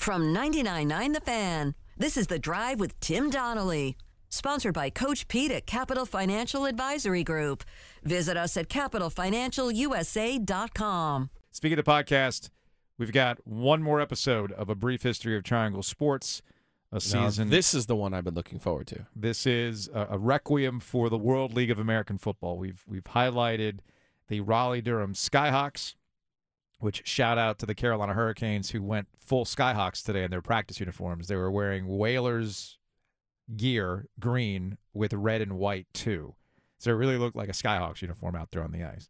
From 99.9 The Fan, this is The Drive with Tim Donnelly. Sponsored by Coach Pete at Capital Financial Advisory Group. Visit us at capitalfinancialusa.com. Speaking of podcast, we've got one more episode of A Brief History of Triangle Sports, a Now, season. this is the one I've been looking forward to. This is a, a requiem for the World League of American Football. We've we've highlighted the Raleigh Durham Skyhawks, which shout out to the Carolina Hurricanes who went full Skyhawks today in their practice uniforms. They were wearing Whalers gear, green with red and white too. So it really looked like a Skyhawks uniform out there on the ice.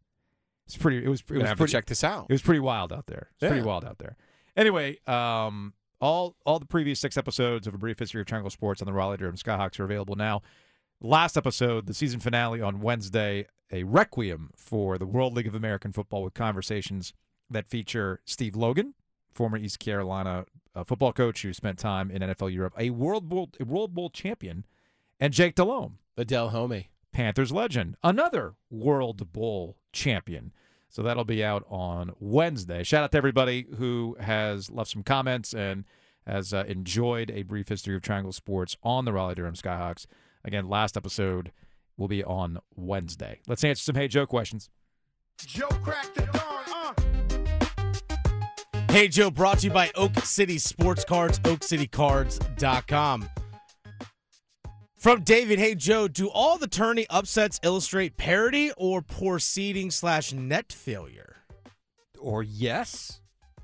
It's pretty. It was. It was have pretty, to check this out. it was pretty wild out there. It's pretty wild out there. Anyway, um, all all the previous six episodes of a brief history of Triangle Sports on the Raleigh Durham Skyhawks are available now. Last episode, the season finale on Wednesday, a requiem for the World League of American Football with conversations that feature Steve Logan, former East Carolina uh, football coach who spent time in NFL Europe, a World Bowl a World Bowl champion, and Jake Delhomme, Adele Homey. Panthers legend, another World Bowl champion. So that'll be out on Wednesday. Shout out to everybody who has left some comments and has uh, enjoyed a brief history of Triangle Sports on the Raleigh Durham Skyhawks. Again, last episode will be on Wednesday. Let's answer some Hey Joe questions. Joe cracked the dawn. Hey Joe, brought to you by Oak City Sports Cards, oakcitycards.com. From David, hey Joe, do all the tourney upsets illustrate parity or poor seeding slash net failure? Or yes.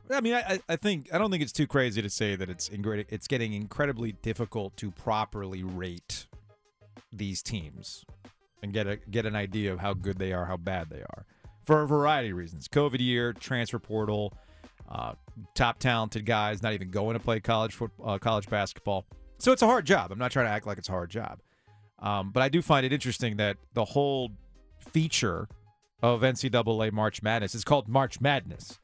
I mean, I, I think I don't think it's too crazy to say that it's it's getting incredibly difficult to properly rate these teams and get a get an idea of how good they are, how bad they are, for a variety of reasons. COVID year, transfer portal, uh, top talented guys not even going to play college foot, uh, college basketball. So it's a hard job. I'm not trying to act like it's a hard job, um, but I do find it interesting that the whole feature of NCAA March Madness is called March Madness.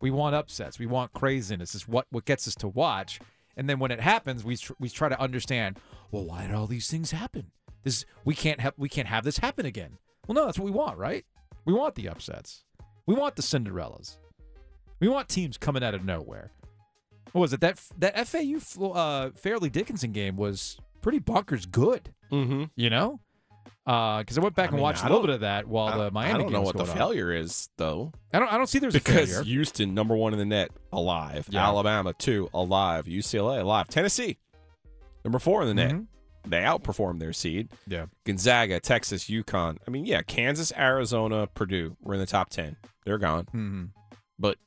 We want upsets. We want craziness. Is what what gets us to watch. And then when it happens, we tr- we try to understand. Well, why did all these things happen? This we can't have we can't have this happen again. Well, no, that's what we want, right? We want the upsets. We want the Cinderellas. We want teams coming out of nowhere. What was it? That that FAU uh, Fairleigh Dickinson game was pretty bonkers good. Mm-hmm. You know, because I went back I and mean, watched I a little bit of that while the Miami. I don't know what the on. failure is though, I don't. I don't see there's a because. Houston number one in the net alive, Yeah. Alabama two alive, UCLA alive, Tennessee number four in the net. Mhm. They outperformed their seed. Yeah. Gonzaga, Texas, UConn. I mean, yeah, Kansas, Arizona, Purdue were in the top ten. They're gone, hmm but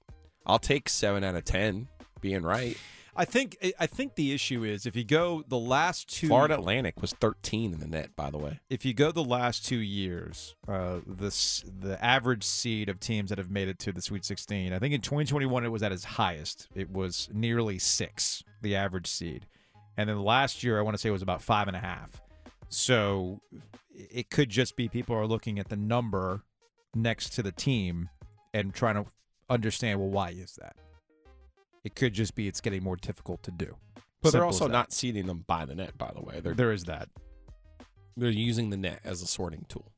I'll take seven out of ten being right. I think. I think the issue is if you go the last two. Florida Atlantic was thirteen in the net, by the way. If you go the last two years, uh, this the average seed of teams that have made it to the Sweet 16. I think in 2021 it was at its highest. It was nearly six, the average seed, and then last year I want to say it was about five and a half. So it could just be people are looking at the number next to the team and trying to understand well why is that. It could just be it's getting more difficult to do. But they're also not seeding them by the net, by the way. They're There is that. they're using the net as a sorting tool.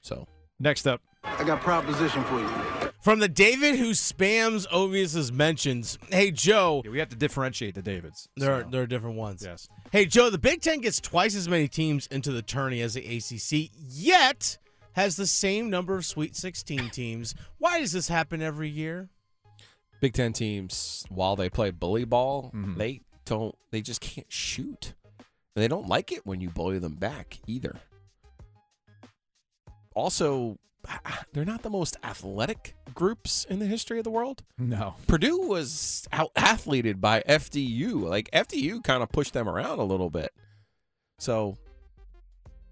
So Next up, I got proposition for you. From the David who spams Ovius's mentions, hey Joe, Yeah, we have to differentiate the Davids. there are, there are different ones. yes. Hey Joe, the Big Ten gets twice as many teams into the tourney as the ACC, yet has the same number of Sweet 16 teams. Why does this happen every year? Big Ten teams, while they play bully ball, Mhm. they don't. They just can't shoot. And they don't like it when you bully them back either. Also, they're not the most athletic groups in the history of the world. No. Purdue was out athleted by FDU. Like FDU kind of pushed them around a little bit. So,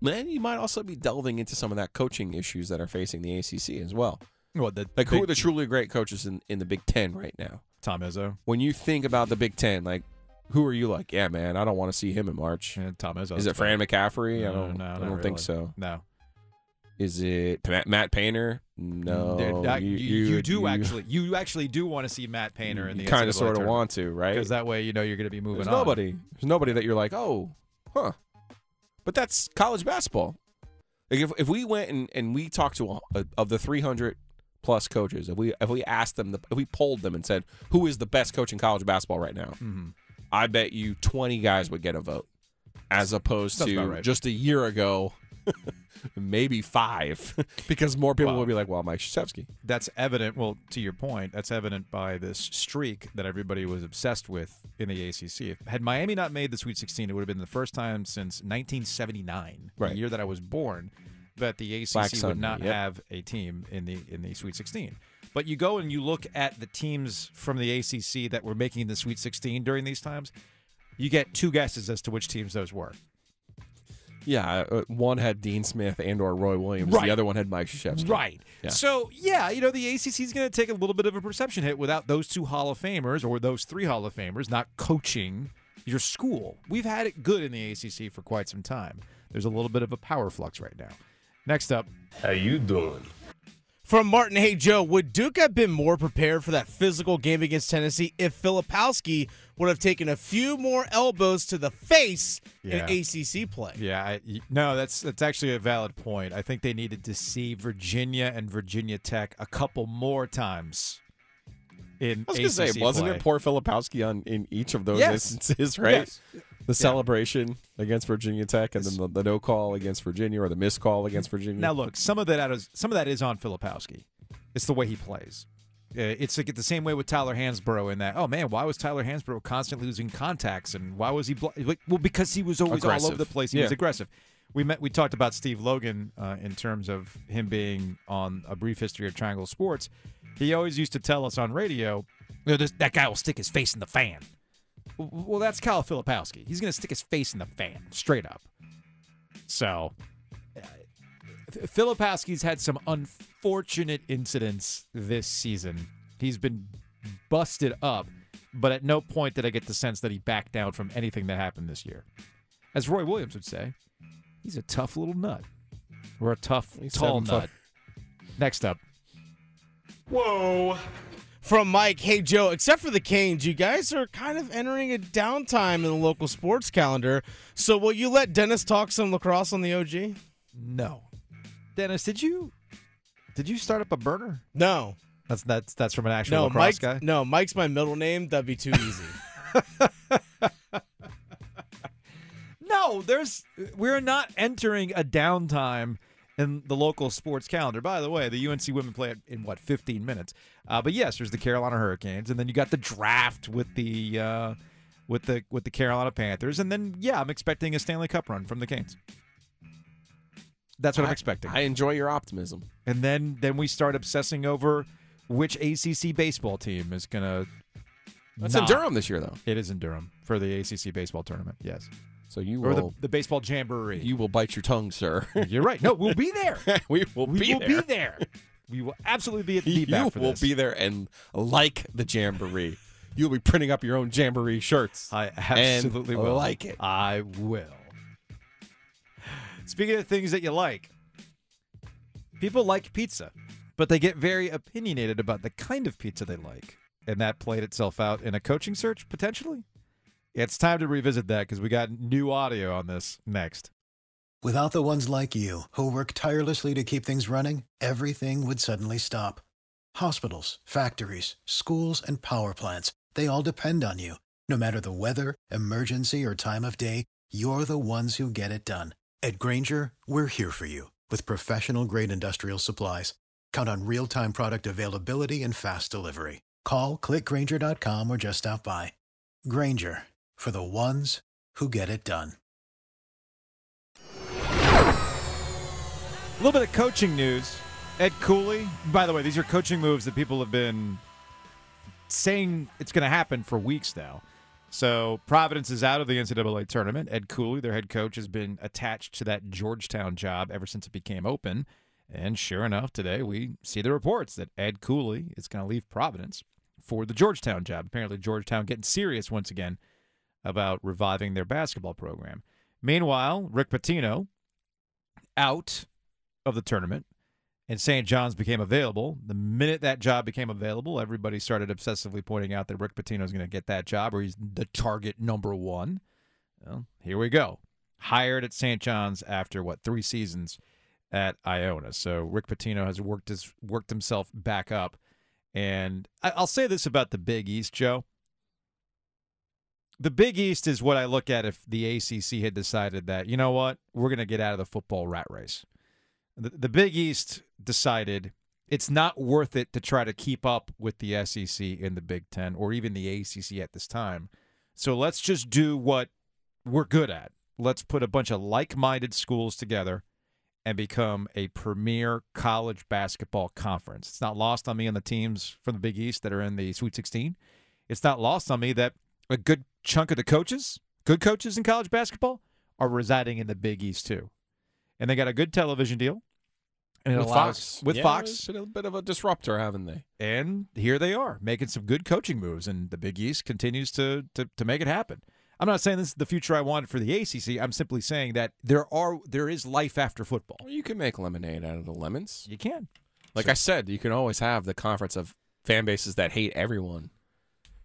then you might also be delving into some of that coaching issues that are facing the ACC as well. What the Like, who big- are the truly great coaches in, in the Big Ten right now? Tom Izzo? When you think about the Big Ten, like, who are you like? Yeah, man, I don't want to see him in March. Yeah, Tom Izzo. Is it Fran McCaffery? I don't. no, I don't really. think so. No. Is it Matt, Matt Painter? No. Mm, there- that- you, you, do you- actually. You actually do want to see Matt Painter in the kind of sort of want to, right? because that way you know you're going to be moving. There's on. nobody. There's nobody that you're like, oh, huh. But that's college basketball. Like if, if we went and, and we talked to a, of the 300 plus coaches, if we if we asked them, the, if we polled them and said who is the best coach in college basketball right now, Mm-hmm. I bet you twenty guys would get a vote, as opposed about to right. just a year ago, maybe five, because more people Wow. would be like, well, Mike Krzyzewski. That's evident. Well, to your point, that's evident by this streak that everybody was obsessed with in the ACC. Had Miami not made the Sweet 16, it would have been the first time since 1979, Right. the year that I was born, that the ACC Black would Sunday, not yep. have a team in the in the Sweet 16. But you go and you look at the teams from the ACC that were making the Sweet 16 during these times. You get two guesses as to which teams those were. Yeah, uh, one had Dean Smith and or Roy Williams. Right. The other one had Mike Krzyzewski. Right. Yeah. So, yeah, you know, the ACC is going to take a little bit of a perception hit without those two Hall of Famers or those three Hall of Famers not coaching your school. We've had it good in the ACC for quite some time. There's a little bit of a power flux right now. Next up, How you doing? From Martin, hey Joe, would Duke have been more prepared for that physical game against Tennessee if Filipowski would have taken a few more elbows to the face Yeah. in ACC play? yeah, I, y- no, that's that's actually a valid point. I think they needed to see Virginia and Virginia Tech a couple more times in I was going to say, wasn't play. it poor Filipowski on in each of those Yes. instances, right? Yes. The celebration against Virginia Tech, and then the, the no call against Virginia, or the missed call against Virginia. Now, look, some of that is some of that is on Filipowski. It's the way he plays. Uh, It's like the same way with Tyler Hansbrough in that. Oh man, why was Tyler Hansbrough constantly losing contacts, and why was he? Blo- like, well, because he was always all Aggressive. over the place. He Yeah. was aggressive. We met. We talked about Steve Logan uh, in terms of him being on a brief history of Triangle Sports. He always used to tell us on radio, "You know, this, "That guy will stick his face in the fan." W- Well, that's Kyle Filipowski. He's going to stick his face in the fan, straight up. So, Filipowski's had some unfortunate incidents this season. He's been busted up, but at no point did I get the sense that he backed down from anything that happened this year. As Roy Williams would say, he's a tough little nut. Or a tough, He's tall seven foot. nut. Next up. Whoa. From Mike, hey Joe, except for the Canes, you guys are kind of entering a downtime in the local sports calendar. So will you let Dennis talk some lacrosse on the OG? No. Dennis, did you did you start up a burner? No. That's that's that's from an actual No, lacrosse Mike's, guy. no, Mike's my middle name. That'd be too easy. No, there's we're not entering a downtime in the local sports calendar. By the way, the UNC women play it in what 15 minutes. Uh, but yes, there's the Carolina Hurricanes, and then you got the draft with the uh, with the with the Carolina Panthers, and then yeah, I'm expecting a Stanley Cup run from the Canes. That's what I, am expecting. I enjoy your optimism. and then then we start obsessing over which ACC baseball team is gonna. That's not- in Durham this year, though. It is in Durham for the ACC baseball tournament. Yes, So you or the, will the baseball jamboree. you will bite your tongue, sir. You're right. No, we'll be there. we will We be will there. be there. We will absolutely be at the feedback you will this. be there and like the jamboree. You'll be printing up your own jamboree shirts. I absolutely and will. like it. I will. Speaking of things that you like, people like pizza, but they get very opinionated about the kind of pizza they like. And that played itself out in a coaching search, potentially. It's time to revisit that because we got new audio on this next. Without the ones like you, who work tirelessly to keep things running, everything would suddenly stop. Hospitals, factories, schools, and power plants, they all depend on you. No matter the weather, emergency, or time of day, you're the ones who get it done. At Grainger, we're here for you with professional grade industrial supplies. Count on real time product availability and fast delivery. Call clickgrainger.com or just stop by. Grainger for the ones who get it done. A little bit of coaching news. Ed Cooley. By the way, these are coaching moves that people have been saying it's going to happen for weeks now. So Providence is out of the NCAA tournament. Ed Cooley, their head coach, has been attached to that Georgetown job ever since it became open. And sure enough, today we see the reports that Ed Cooley is going to leave Providence for the Georgetown job. Apparently, Georgetown getting serious once again about reviving their basketball program. Meanwhile, Rick Pitino out of the tournament and St. John's became available. The minute that job became available, everybody started obsessively pointing out that Rick Pitino is going to get that job or he's the target number one. Well, here we go. Hired at St. John's after what, three seasons at Iona. So Rick Pitino has worked his worked himself back up. And I'll say this about the Big East, Joe. The Big East is what I look at if the ACC had decided that, you know what, we're going to get out of the football rat race. The, the Big East decided it's not worth it to try to keep up with the SEC in the Big Ten or even the ACC at this time. So let's just do what we're good at. Let's put a bunch of like minded schools together and become a premier college basketball conference. It's not lost on me on the teams from the Big East that are in the Sweet 16. It's not lost on me that a good chunk of the coaches, good coaches in college basketball, are residing in the Big East too. And they got a good television deal. And with allows Fox. with Yeah, Fox. a bit of a disruptor, haven't they? And here they are making some good coaching moves, and the Big East continues to to, to make it happen. I'm not saying this is the future I wanted for the ACC. I'm simply saying that there are there is life after football. Well, you can make lemonade out of the lemons. You can. Like I said, you can always have the conference of fan bases that hate everyone.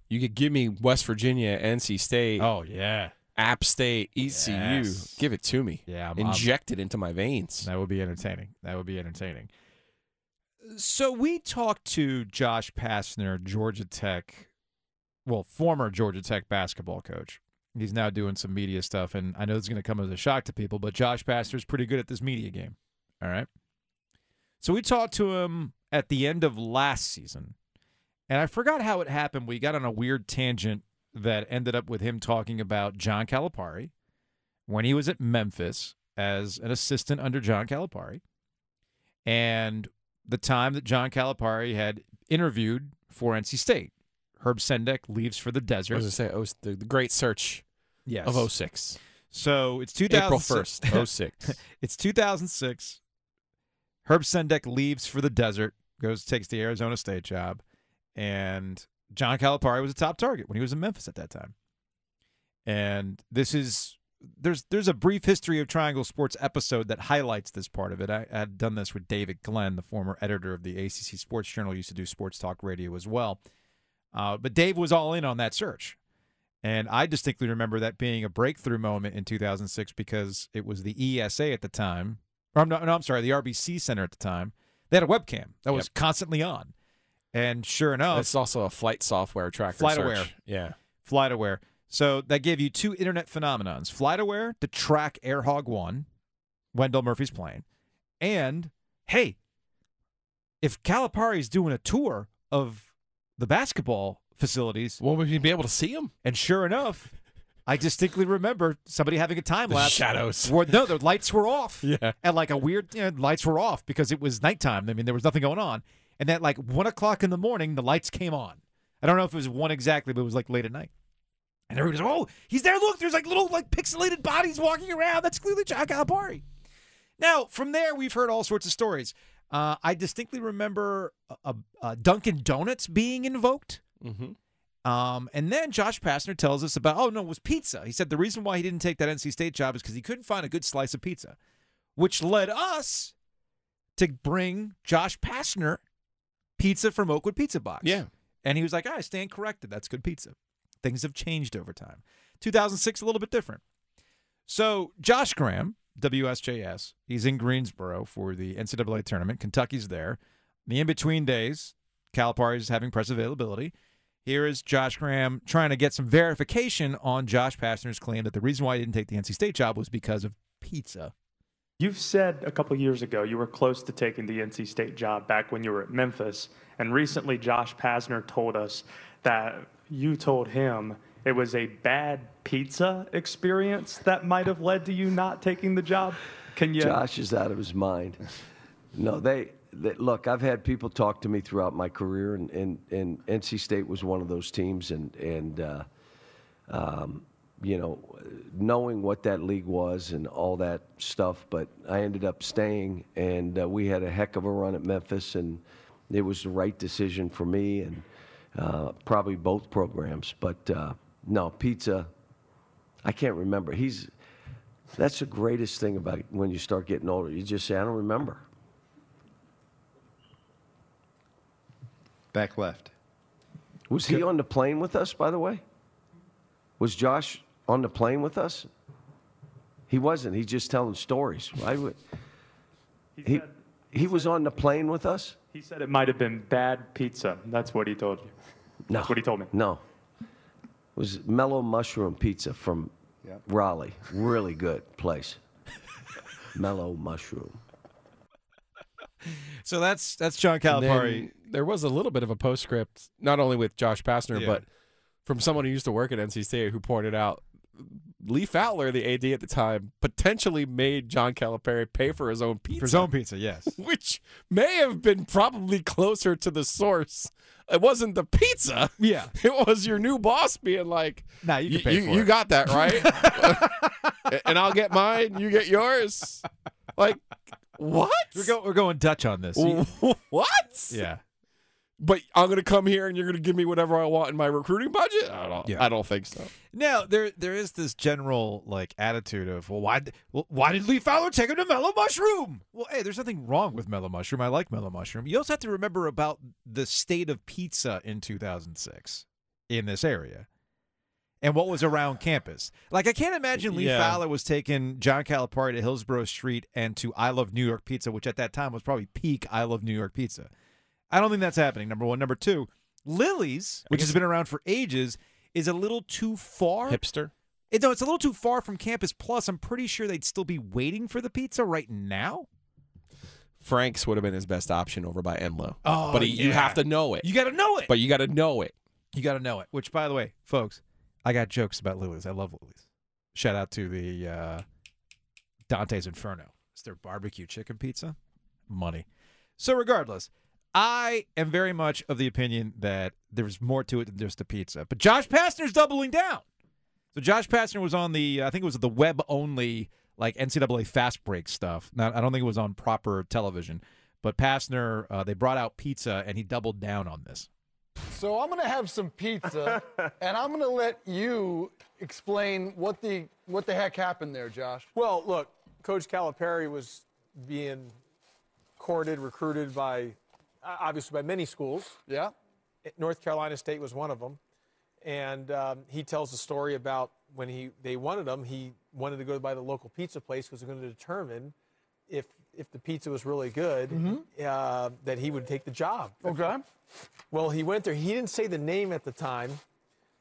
You could give me West Virginia, NC State, Oh yeah, App State, ECU. Yes. Give it to me. yeah. I'm, I'm- Inject it into my veins. That would be entertaining. That would be entertaining. So we talked to Josh Pastner, Georgia Tech, well, former Georgia Tech basketball coach. He's now doing some media stuff, and I know it's going to come as a shock to people, but Josh Pastner's pretty good at this media game. All right. So we talked to him at the end of last season, and I forgot how it happened. We got on a weird tangent that ended up with him talking about John Calipari when he was at Memphis as an assistant under John Calipari, and the time that John Calipari had interviewed for NC State. Herb Sendek leaves for the desert. I was going to say, oh, the, the great search yes. of 06. So it's April 2006. 1st, 06. It's 2006. Herb Sendek leaves for the desert, goes takes the Arizona State job, and John Calipari was a top target when he was in Memphis at that time. And this is there's there's a brief history of Triangle Sports episode that highlights this part of it. I, I had done this with David Glenn, the former editor of the ACC Sports Journal, used to do sports talk radio as well. Uh, but Dave was all in on that search. And I distinctly remember that being a breakthrough moment in 2006 because it was the ESA at the time. Or I'm not, no, I'm sorry, the RBC Center at the time. They had a webcam that was constantly on. And sure enough, it's also a flight software tracker. FlightAware. search. Yeah. FlightAware. So that gave you two internet phenomenons FlightAware to track AirHog 1, Wendell Murphy's plane, and hey, if Calipari's doing a tour of the basketball facilities, Well, would you be able to see him? and sure enough, I distinctly remember somebody having a time lapse. shadows. Where, no, the lights were off. Yeah. And like a weird, you know, lights were off because it was nighttime. I mean, there was nothing going on. And that like one o'clock in the morning, the lights came on. I don't know if it was one exactly, but it was like late at night. And everybody's like, oh, he's there. Look, there's like little like pixelated bodies walking around. That's clearly John Calipari. Now, from there, we've heard all sorts of stories. Uh, I distinctly remember a, a Dunkin' Donuts being invoked. Mm-hmm. Um, and then Josh Pastner tells us about, oh, no, it was pizza. He said the reason why he didn't take that NC State job is because he couldn't find a good slice of pizza, which led us to bring Josh Pastner pizza from Oakwood Pizza Box. Yeah. And he was like, ah, I stand corrected. That's good pizza. Things have changed over time. 2006, a little bit different. So Josh Graham, WSJS, he's in Greensboro for the NCAA tournament. Kentucky's there. The in between days, Calipari is having press availability. Here is Josh Graham trying to get some verification on Josh Pastner's claim that the reason why he didn't take the NC State job was because of pizza. You've said a couple years ago you were close to taking the NC State job back when you were at Memphis. And recently, Josh Pastner told us that you told him it was a bad pizza experience that might have led to you not taking the job. Can you? Josh is out of his mind. No, they, they look. I've had people talk to me throughout my career, and, and, and NC State was one of those teams, and and uh, um, you know, knowing what that league was and all that stuff. But I ended up staying, and uh, we had a heck of a run at Memphis, and it was the right decision for me and uh, probably both programs. But uh, no, pizza. I can't remember. He's that's the greatest thing about when you start getting older. You just say, I don't remember. Back left. Was he on the plane with us, by the way? Was Josh on the plane with us? He wasn't. He's just telling stories. I would, He he was on the plane with us. He said it might have been bad pizza. That's what he told you. No, That's what he told me. No, it was Mellow Mushroom Pizza from Raleigh. Really good place. Mellow Mushroom. So that's that's John And Calipari. then there was a little bit of a postscript, not only with Josh Pastner, Yeah. but from someone who used to work at NC State who pointed out Lee Fowler, the AD at the time, potentially made John Calipari pay for his own pizza. For his own pizza, yes. which may have been probably closer to the source. It wasn't the pizza. Yeah. It was your new boss being like, Nah, you can pay you, you it." got that, right? and I'll get mine, you get yours. Like, what? We're, go, we're going Dutch on this. what? yeah. But I'm going to come here and you're going to give me whatever I want in my recruiting budget? I don't, Yeah. I don't think so. Now there there is this general like attitude of well why well, why did Lee Fowler take him to Mellow Mushroom? Well, hey, there's nothing wrong with Mellow Mushroom. I like Mellow Mushroom. You also have to remember about the state of pizza in 2006 in this area. And what was around campus? Like I can't imagine Lee Yeah. Fowler was taking John Calipari to Hillsborough Street and to I Love New York Pizza, which at that time was probably peak I Love New York Pizza. I don't think that's happening. Number one, number two, Lilly's, which has been around for ages, is a little too far. Hipster? It, no, it's a little too far from campus. Plus, I'm pretty sure they'd still be waiting for the pizza right now. Frank's would have been his best option over by Enlow. Oh, but he, you have to know it. You got to know it. but you got to know it. You got to know it. Which, by the way, folks, I got jokes about Lilly's. I love Lilly's. Shout out to the uh, Dante's Inferno. It's their barbecue chicken pizza. Money. So, regardless, I am very much of the opinion that there's more to it than just the pizza. But Josh Pastner's doubling down. So Josh Pastner was on the, I think it was the web only, like NCAA fast break stuff. Now, I don't think it was on proper television. But Pastner, uh, they brought out pizza, and he doubled down on this. So I'm going to have some pizza, and I'm going to let you explain what the what the heck happened there, Josh. Well, look, Coach Calipari was being courted, recruited by, obviously, by many schools. Yeah. North Carolina State was one of them. And um, he tells the story about when he they wanted him, he wanted to go by the local pizza place because they're going to determine if if the pizza was really good, uh, that he would take the job. Okay. Well, he went there. He didn't say the name at the time,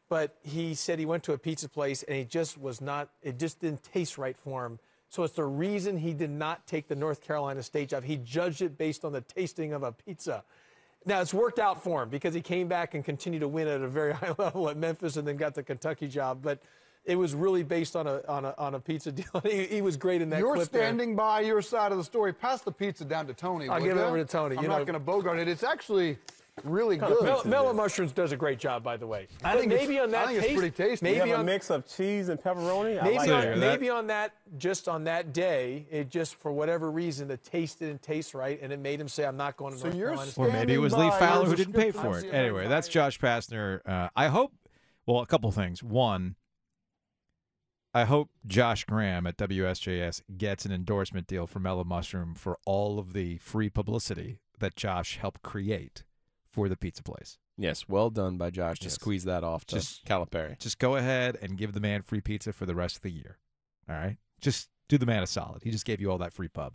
but he said he went to a pizza place and he just was not, it just didn't taste right for him. So it's the reason he did not take the North Carolina State job. He judged it based on the tasting of a pizza. Now, it's worked out for him because he came back and continued to win at a very high level at Memphis and then got the Kentucky job. But it was really based on a, on a, on a pizza deal. he, he was great in that You're clip there. standing by your side of the story. Pass the pizza down to Tony. I'll give it over to Tony. I'm You not going to bogart it. It's actually really good. Mel- Mellow Mushrooms does a great job, by the way. I But think maybe on that I think it's taste, pretty tasty. Maybe We have a mix of cheese and pepperoni. I Maybe, like on, that. maybe on that, just on that day, it just for whatever reason, the taste didn't taste right, and it made him say, "I'm not going to So North you're Carolina." Or maybe it was Lee Fowler who didn't pay for it. I'm Anyway, that's Josh Pastner. Uh, I hope, well, a couple things. One, I hope Josh Graham at WSJS gets an endorsement deal from Mellow Mushroom for all of the free publicity that Josh helped create for the pizza place. Yes, well done by Josh to Yes. squeeze that off to Just- Calipari. Just go ahead and give the man free pizza for the rest of the year. All right? Just do the man a solid. He just gave you all that free pub.